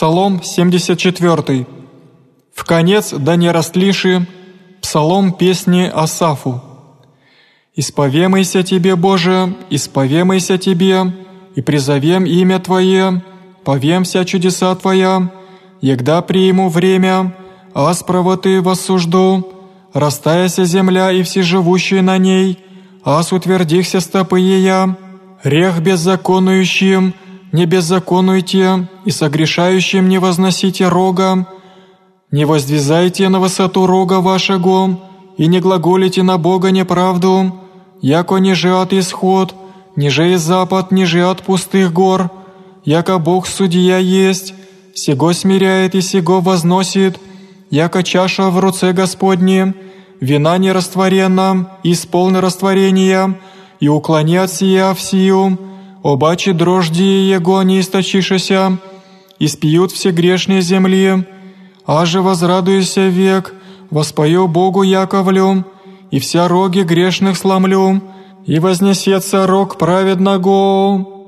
Псалом 74. В конец да не растлиши. Псалом песни Асафу. «Исповемайся Тебе, Боже, исповемайся Тебе, и призовем имя Твое, повемся чудеса Твоя, егда приму время, аспрово Ты воссужду, растаяся земля и всеживущие на ней, ас утвердихся стопы ея, рех беззаконующим, не беззаконуйте, и согрешающим не возносите рога, не воздвизайте на высоту рога вашего, и не глаголите на Бога неправду, яко ниже от исход, ниже и запад, ниже от пустых гор, яко Бог судья есть, сего смиряет и сего возносит, яко чаша в руце Господне, вина нерастворенна, исполны растворения, и уклони от сия в сию, обаче дрожди Его не источишися, и спьют все грешные земли, аже возрадуйся век, воспою Богу яковлю, и вся роги грешных сломлю, и вознесется рог праведного,